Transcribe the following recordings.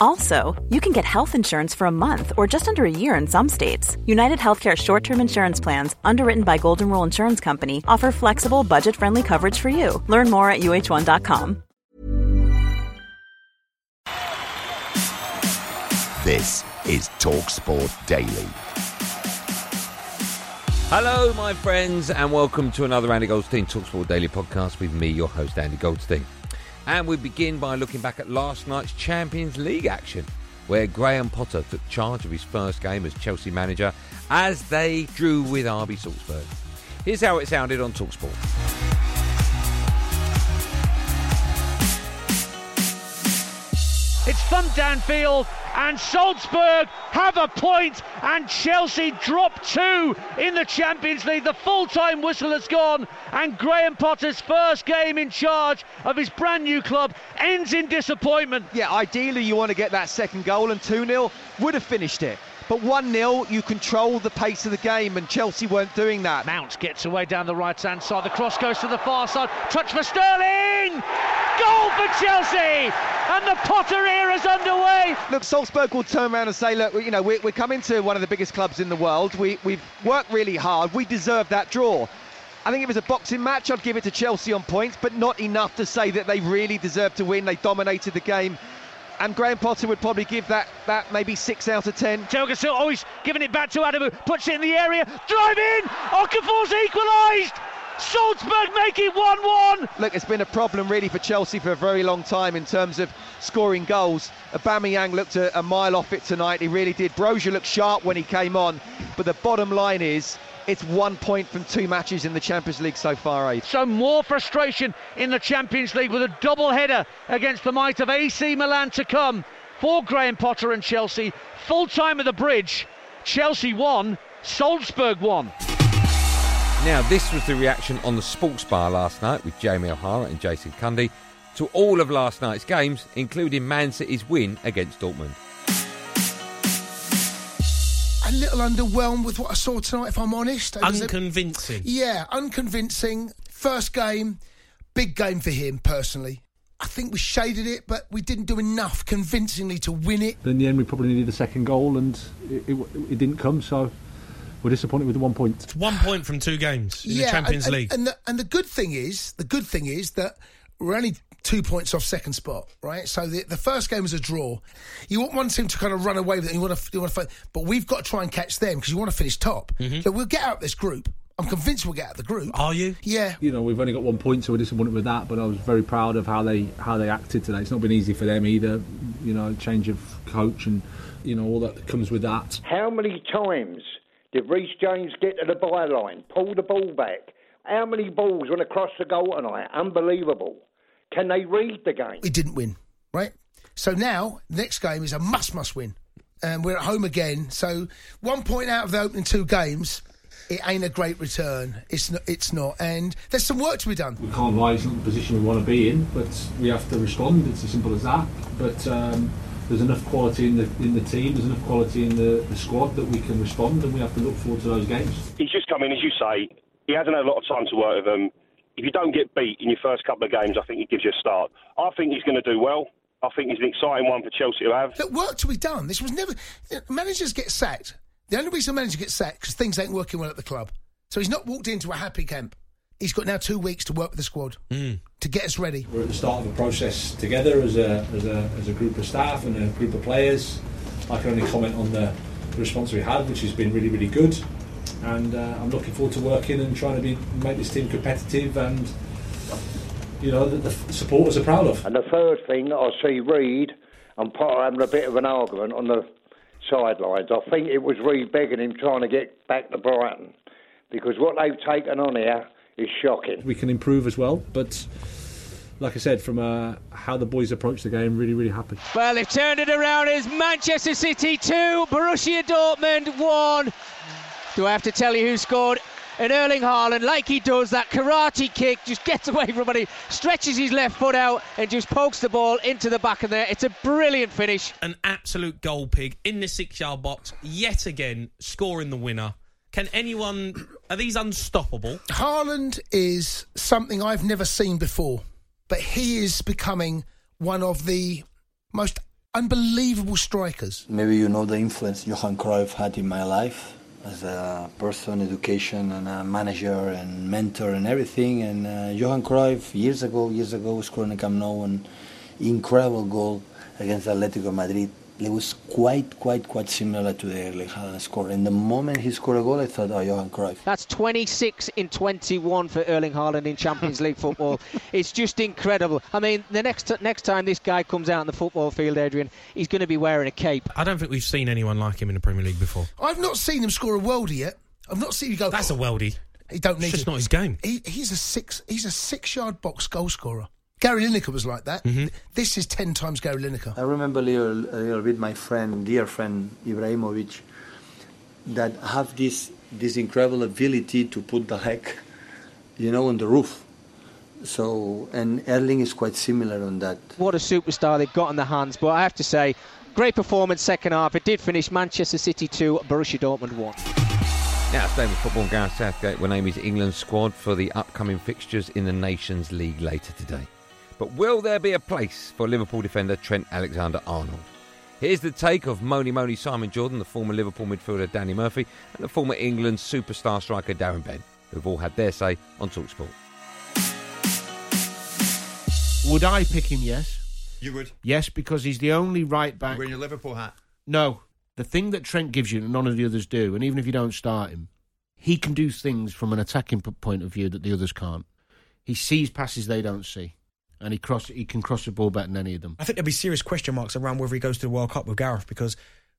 Also, you can get health insurance for a month or just under a year in some states. United Healthcare short term insurance plans, underwritten by Golden Rule Insurance Company, offer flexible, budget friendly coverage for you. Learn more at uh1.com. This is Talksport Daily. Hello, my friends, and welcome to another Andy Goldstein Talksport Daily podcast with me, your host, Andy Goldstein. And we begin by looking back at last night's Champions League action, where Graham Potter took charge of his first game as Chelsea manager as they drew with RB Salzburg. Here's how it sounded on Talksport. Downfield, and Salzburg have a point, and Chelsea drop two in the Champions League. The full time whistle has gone, and Graham Potter's first game in charge of his brand new club ends in disappointment. Yeah, ideally, you want to get that second goal, and 2 0 would have finished it. But 1 0, you control the pace of the game, and Chelsea weren't doing that. Mount gets away down the right hand side. The cross goes to the far side. Touch for Sterling! Goal for Chelsea! And the Potter era is underway. Look, Salzburg will turn around and say, look, you know, we're, we're coming to one of the biggest clubs in the world. We, we've worked really hard. We deserve that draw. I think if it was a boxing match, I'd give it to Chelsea on points, but not enough to say that they really deserve to win. They dominated the game. And Graham Potter would probably give that that maybe six out of ten. Telgasil always giving it back to Adamu, puts it in the area, drive in, Okafor's equalised. Salzburg make it 1 1. Look, it's been a problem really for Chelsea for a very long time in terms of scoring goals. Aubameyang looked a, a mile off it tonight. He really did. Broja looked sharp when he came on. But the bottom line is it's one point from two matches in the Champions League so far, Abe. So more frustration in the Champions League with a double header against the might of AC Milan to come for Graham Potter and Chelsea. Full time at the bridge. Chelsea won, Salzburg won. Now, this was the reaction on the sports bar last night with Jamie O'Hara and Jason Cundy to all of last night's games, including Man City's win against Dortmund. A little underwhelmed with what I saw tonight, if I'm honest. Does it- Unconvincing. Yeah, unconvincing. First game, big game for him personally. I think we shaded it, but we didn't do enough convincingly to win it. But in the end, we probably needed a second goal, and it, it, it didn't come. So we're disappointed with the one point. One point from two games in the Champions and, League. And, and, the, and the good thing is, the good thing is that we're only two points off second spot, right? So the, the first game was a draw. You want one team to kind of run away with it. You want to, you want to, but we've got to try and catch them because you want to finish top. Mm-hmm. So we'll get out of this group. I'm convinced we'll get out of the group. Are you? Yeah. You know, we've only got one point, so we're disappointed with that. But I was very proud of how they how they acted today. It's not been easy for them either. You know, change of coach and you know all that comes with that. How many times did Reece James get to the byline, pull the ball back? How many balls went across the goal tonight? Unbelievable. Can they read the game? we didn't win, right? So now, next game is a must, must win. And we're at home again. So one point out of the opening two games, it ain't a great return. It's not. It's not. And there's some work to be done. We can't lie; it's not the position we want to be in, but we have to respond. It's as simple as that. But um, there's enough quality in the in the team. There's enough quality in the, the squad that we can respond, and we have to look forward to those games. he's just come in, as you say. He hasn't had a lot of time to work with them. If you don't get beat in your first couple of games, I think it gives you a start. I think he's going to do well. I think he's an exciting one for Chelsea to have. Look, work to be done. This was never. Managers get sacked. The only reason a manager gets sacked because things ain't working well at the club. So he's not walked into a happy camp. He's got now two weeks to work with the squad to get us ready. We're at the start of a process together as a, as a, as a group of staff and a group of players. I can only comment on the, the response we had, which has been really, really good. And uh, I'm looking forward to working and trying to be, make this team competitive and, you know, that the supporters are proud of. And the third thing, I see Reed and Potter having a bit of an argument on the sidelines. I think it was Reed begging him trying to get back to Brighton because what they've taken on here is shocking. We can improve as well, but like I said, from uh, how the boys approach the game, really, really happy. Well, they've turned it around as Manchester City 2, Borussia Dortmund 1. Do I have to tell you who scored? And Erling Haaland, like he does, that karate kick, just gets away from it, stretches his left foot out and just pokes the ball into the back of there. It's a brilliant finish. An absolute goal pig in the six yard box, yet again, scoring the winner. Can anyone. Are these unstoppable? Haaland is something I've never seen before, but he is becoming one of the most unbelievable strikers. Maybe you know the influence Johan Cruyff had in my life as a person, education, and a manager and mentor and everything. And uh, Johan Cruyff, years ago, years ago, scored in Camp Nou an incredible goal against Atletico Madrid it was quite, quite, quite similar to the Erling Haaland score. And the moment he scored a goal, I thought, oh, Johan Cruyff. That's 26 in 21 for Erling Haaland in Champions League football. It's just incredible. I mean, the next next time this guy comes out on the football field, Adrian, he's going to be wearing a cape. I don't think we've seen anyone like him in the Premier League before. I've not seen him score a worldie yet. I've not seen him go. That's a worldie. He don't need. It's just it. not his game. He, he's a six. He's a six-yard box goal scorer. Gary Lineker was like that. Mm-hmm. This is ten times Gary Lineker. I remember a little, a little bit my friend, dear friend Ibrahimovic, that have this this incredible ability to put the heck, you know, on the roof. So, and Erling is quite similar on that. What a superstar they've got on their hands. But I have to say, great performance second half. It did finish Manchester City 2, Borussia Dortmund 1. Now, staying with football, Gareth Southgate will name his England squad for the upcoming fixtures in the Nations League later today. But will there be a place for Liverpool defender Trent Alexander Arnold? Here's the take of Moni Moni Simon Jordan, the former Liverpool midfielder Danny Murphy, and the former England superstar striker Darren Bent, who've all had their say on Talksport. Would I pick him? Yes. You would? Yes, because he's the only right back. Wearing your Liverpool hat? No. The thing that Trent gives you that none of the others do, and even if you don't start him, he can do things from an attacking point of view that the others can't. He sees passes they don't see and he cross he can cross the ball better than any of them. I think there'll be serious question marks around whether he goes to the World Cup with Gareth because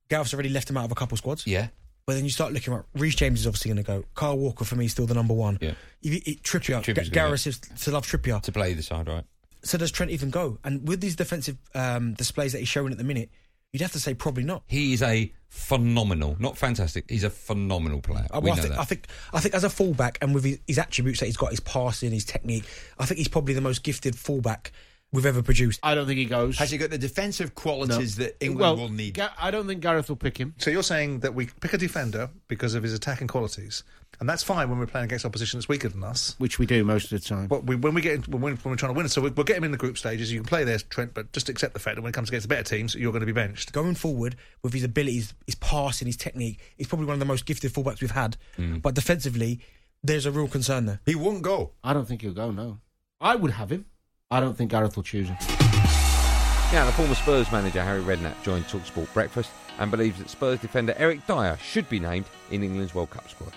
Gareth's already left him out of a couple squads. Yeah. But then you start looking at Reece James is obviously going to go. Kyle Walker for me is still the number one. Yeah. If, if, Trippier, G- Gareth is to love Trippier to play the side, right? So does Trent even go? And with these defensive um, displays that he's showing at the minute, You'd have to say probably not. He is a phenomenal, not fantastic. He's a phenomenal player. Uh, well, I, think, I, think, I think as a fullback and with his, his, attributes that he's got, his passing, his technique, I think he's probably the most gifted fullback we've ever produced. I don't think he goes. Has he got the defensive qualities no. that England well, will need? Ga- I don't think Gareth will pick him. So you're saying that we pick a defender because of his attacking qualities, and that's fine when we're playing against opposition that's weaker than us, which we do most of the time. But we, when we get when, when, we're trying to win, so we, will get him in the group stages. You can play there, Trent, but just accept the fact that when it comes against the better teams, you're going to be benched. Going forward with his abilities, his passing, his technique, he's probably one of the most gifted fullbacks we've had. Mm. But defensively, there's a real concern there. He won't go. I don't think he'll go. No, I would have him. I don't think Gareth will choose him. Yeah, the former Spurs manager Harry Redknapp joined Talksport Breakfast and believes that Spurs defender Eric Dier should be named in England's World Cup squad.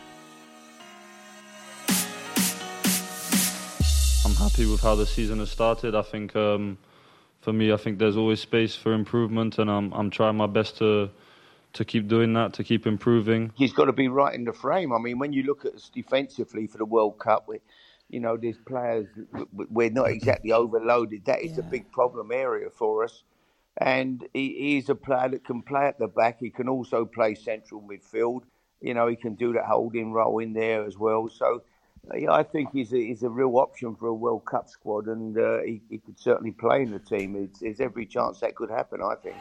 Happy with how the season has started. I think um, for me, I think there's always space for improvement, and I'm I'm trying my best to to keep doing that, to keep improving. He's got to be right in the frame. I mean, when you look at us defensively for the World Cup, we, you know, there's players we're not exactly overloaded. That is yeah. a big problem area for us. And he, he's a player that can play at the back. He can also play central midfield. You know, he can do that holding role in there as well. So, yeah, I think he's a, he's a real option for a World Cup squad, and uh, he, he, could certainly play in the team. It's, there's every chance that could happen, I think.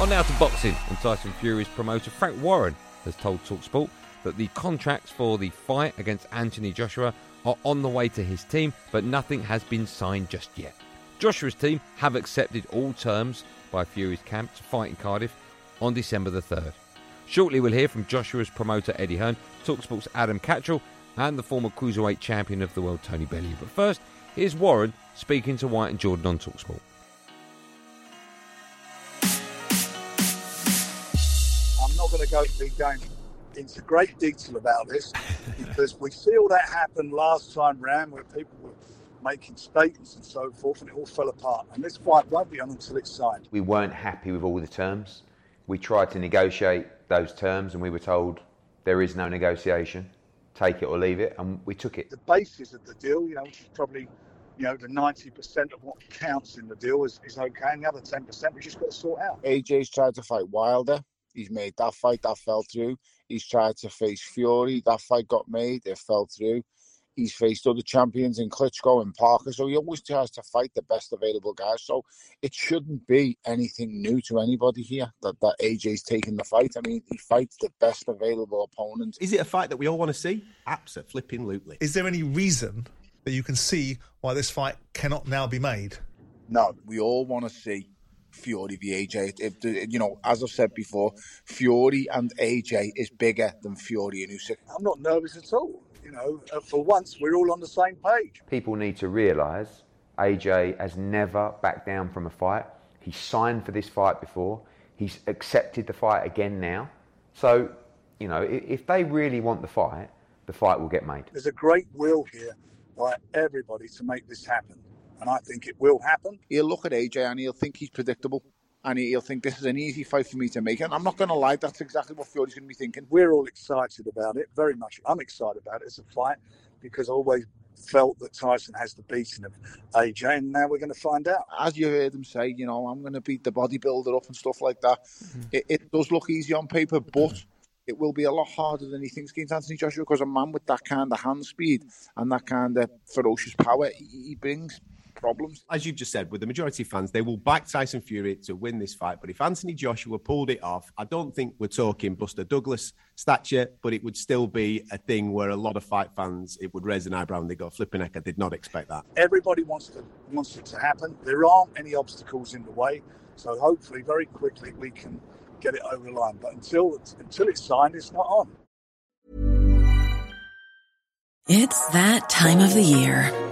On now to boxing, and Tyson Fury's promoter Frank Warren has told Talksport that the contracts for the fight against Anthony Joshua are on the way to his team, but nothing has been signed just yet. Joshua's team have accepted all terms by Fury's camp to fight in Cardiff on December the 3rd. Shortly, we'll hear from Joshua's promoter Eddie Hearn, Talksport's Adam Catterall, and the former cruiserweight champion of the world Tony Bellew. But first, here's Warren speaking to White and Jordan on Talksport. I'm not going to go big game into great detail about this because we see all that happen last time round where people were making statements and so forth and it all fell apart. And this fight won't be on until it's signed. We weren't happy with all the terms. We tried to negotiate those terms and we were told there is no negotiation. Take it or leave it, and we took it. The basis of the deal, you know, which is probably you know, the 90% of what counts in the deal is, is okay, and the other 10% we just got to sort out. AJ's tried to fight Wilder. He's made that fight, that fell through He's tried to face Fury. That fight got made. It fell through. He's faced other champions in Klitschko and Parker, so he always tries to fight the best available guys. So it shouldn't be anything new to anybody here that, that AJ's taking the fight. I mean, he fights the best available opponent. Is it a fight that we all want to see? Absolutely. Flipping lootly. Is there any reason that you can see why this fight cannot now be made? No, we all want to see Fury v AJ. If the, you know, as I've said before, Fury and AJ is bigger than Fury and Usyk. I'm not nervous at all. You know, uh, for once, we're all on the same page. People need to realise AJ has never backed down from a fight. He signed for this fight before. He's accepted the fight again now. So, you know, if, if they really want the fight, the fight will get made. There's a great will here by everybody to make this happen, and I think it will happen. He'll look at AJ and he'll think he's predictable. And he'll think this is an easy fight for me to make. And I'm not going to lie, that's exactly what Fury's going to be thinking. We're all excited about it, very much. I'm excited about it as a fight because I always felt that Tyson has the beating of AJ, and now we're going to find out. As you heard him say, you know, I'm going to beat the bodybuilder up and stuff like that. Mm-hmm. It, it does look easy on paper, but it will be a lot harder than he thinks against Anthony Joshua because a man with that kind of hand speed and that kind of ferocious power, he, he brings problems. As you've just said, with the majority of fans, they will back Tyson Fury to win this fight. But if Anthony Joshua pulled it off, I don't think we're talking Buster Douglas stature, but it would still be a thing where a lot of fight fans, it would raise an eyebrow and they go, flipping heck, I did not expect that. Everybody wants to wants it to happen. There aren't any obstacles in the way, so hopefully, very quickly, we can get it over the line. But until until it's signed, it's not on. It's that time of the year.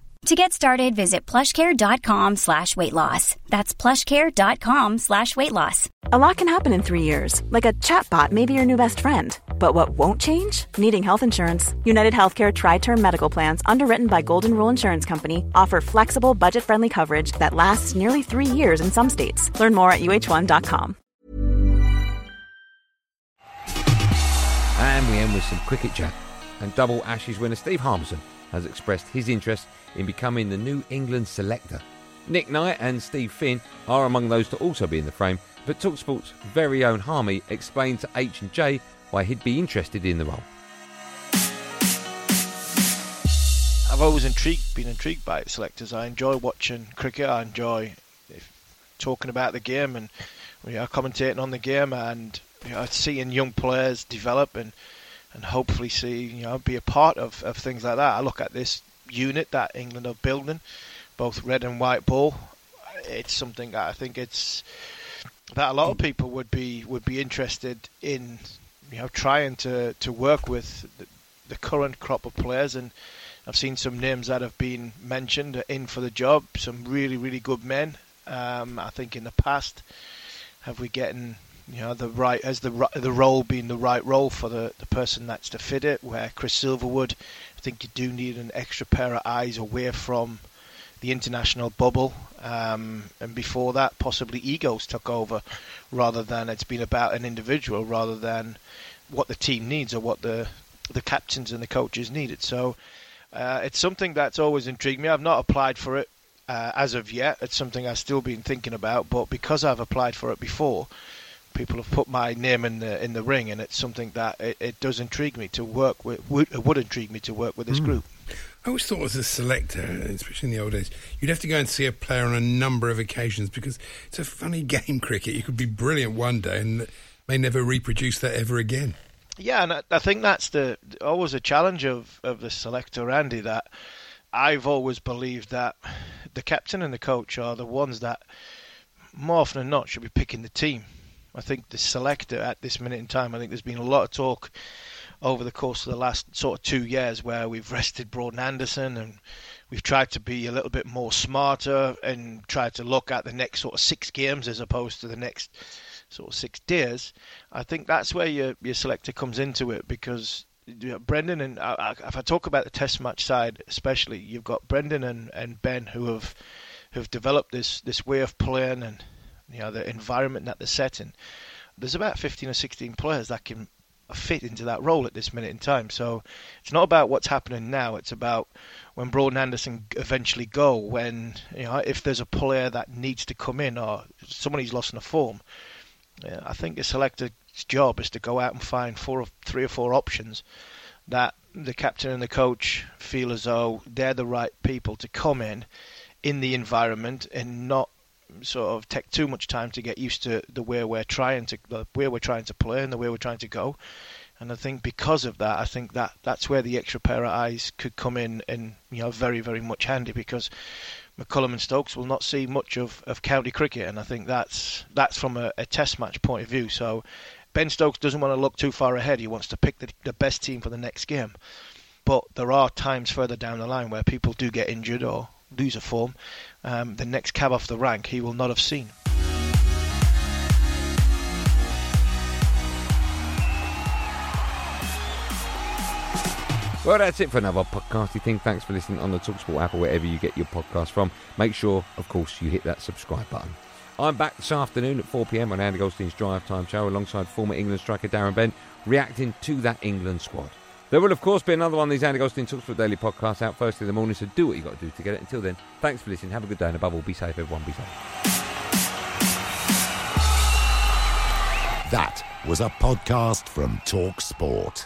To get started, visit plushcare.com slash weight loss. That's plushcare.com slash weight loss. A lot can happen in three years, like a chatbot may be your new best friend. But what won't change? Needing health insurance. United Healthcare Tri Term Medical Plans, underwritten by Golden Rule Insurance Company, offer flexible, budget friendly coverage that lasts nearly three years in some states. Learn more at uh1.com. And we end with some cricket chat. And double Ashes winner Steve Harmison has expressed his interest in becoming the new England selector. Nick Knight and Steve Finn are among those to also be in the frame, but Talksport's very own Harmy explained to H and J why he'd be interested in the role. I've always intrigued, been intrigued by selectors. I enjoy watching cricket. I enjoy eh, talking about the game and you know, commentating on the game and you know, seeing young players develop and and hopefully see you know be a part of, of things like that. I look at this unit that England are building, both red and white ball. It's something that I think it's that a lot of people would be would be interested in you know trying to, to work with the, the current crop of players and I've seen some names that have been mentioned in for the job. Some really really good men. Um, I think in the past, have we getting you know the right as the the role being the right role for the, the person that's to fit it. Where Chris Silverwood, I think you do need an extra pair of eyes away from the international bubble, um, and before that, possibly egos took over, rather than it's been about an individual, rather than what the team needs or what the the captains and the coaches needed. So uh, it's something that's always intrigued me. I've not applied for it uh, as of yet. It's something I've still been thinking about, but because I've applied for it before, people have put my name in the in the ring, and it's something that it, it does intrigue me to work with. Would, would intrigue me to work with this Mm. group. I always thought as a selector, especially in the old days, you'd have to go and see a player on a number of occasions because it's a funny game, cricket. You could be brilliant one day and may never reproduce that ever again. Yeah, and I, I think that's the always a challenge of, of the selector, Andy. That I've always believed that the captain and the coach are the ones that, more often than not, should be picking the team. I think the selector at this minute in time, I think there's been a lot of talk over the course of the last sort of two years where we've rested Broad and Anderson and we've tried to be a little bit more smarter and tried to look at the next sort of six games as opposed to the next sort of six days. I think that's where your your selector comes into it because you know, Brendon and uh, if I talk about the Test match side especially, you've got Brendon and, and Ben who have who've developed this this way of playing and you know the environment that they're setting. There's about 15 or 16 players that can fit into that role at this minute in time. So it's not about what's happening now. It's about when Broad and Anderson eventually go. When you know if there's a player that needs to come in or someone who's lost in a form. Yeah, I think the selector's job is to go out and find four, or, three or four options that the captain and the coach feel as though they're the right people to come in in the environment and not sort of take too much time to get used to the way we're trying to the way we're trying to play and the way we're trying to go. And I think because of that, I think that that's where the extra pair of eyes could come in and you know very very much handy because McCullum and Stokes will not see much of, of county cricket, and I think that's that's from a, a Test match point of view. So Ben Stokes doesn't want to look too far ahead. He wants to pick the, the best team for the next game. But there are times further down the line where people do get injured or lose a form. Um, the next cab off the rank he will not have seen. Well, that's it for another podcasty thing. Thanks for listening on the Talksport app or wherever you get your podcast from. Make sure, of course, you hit that subscribe button. I'm back this afternoon at 4 pm on Andy Goldstein's Drive Time Show alongside former England striker Darren Bent, reacting to that England squad. There will, of course, be another one of these Andy Goldstein Talksport Daily podcasts out first in the morning, so do what you've got to do to get it. Until then, thanks for listening. Have a good day, and above all, be safe, everyone. Be safe. That was a podcast from Talk Sport.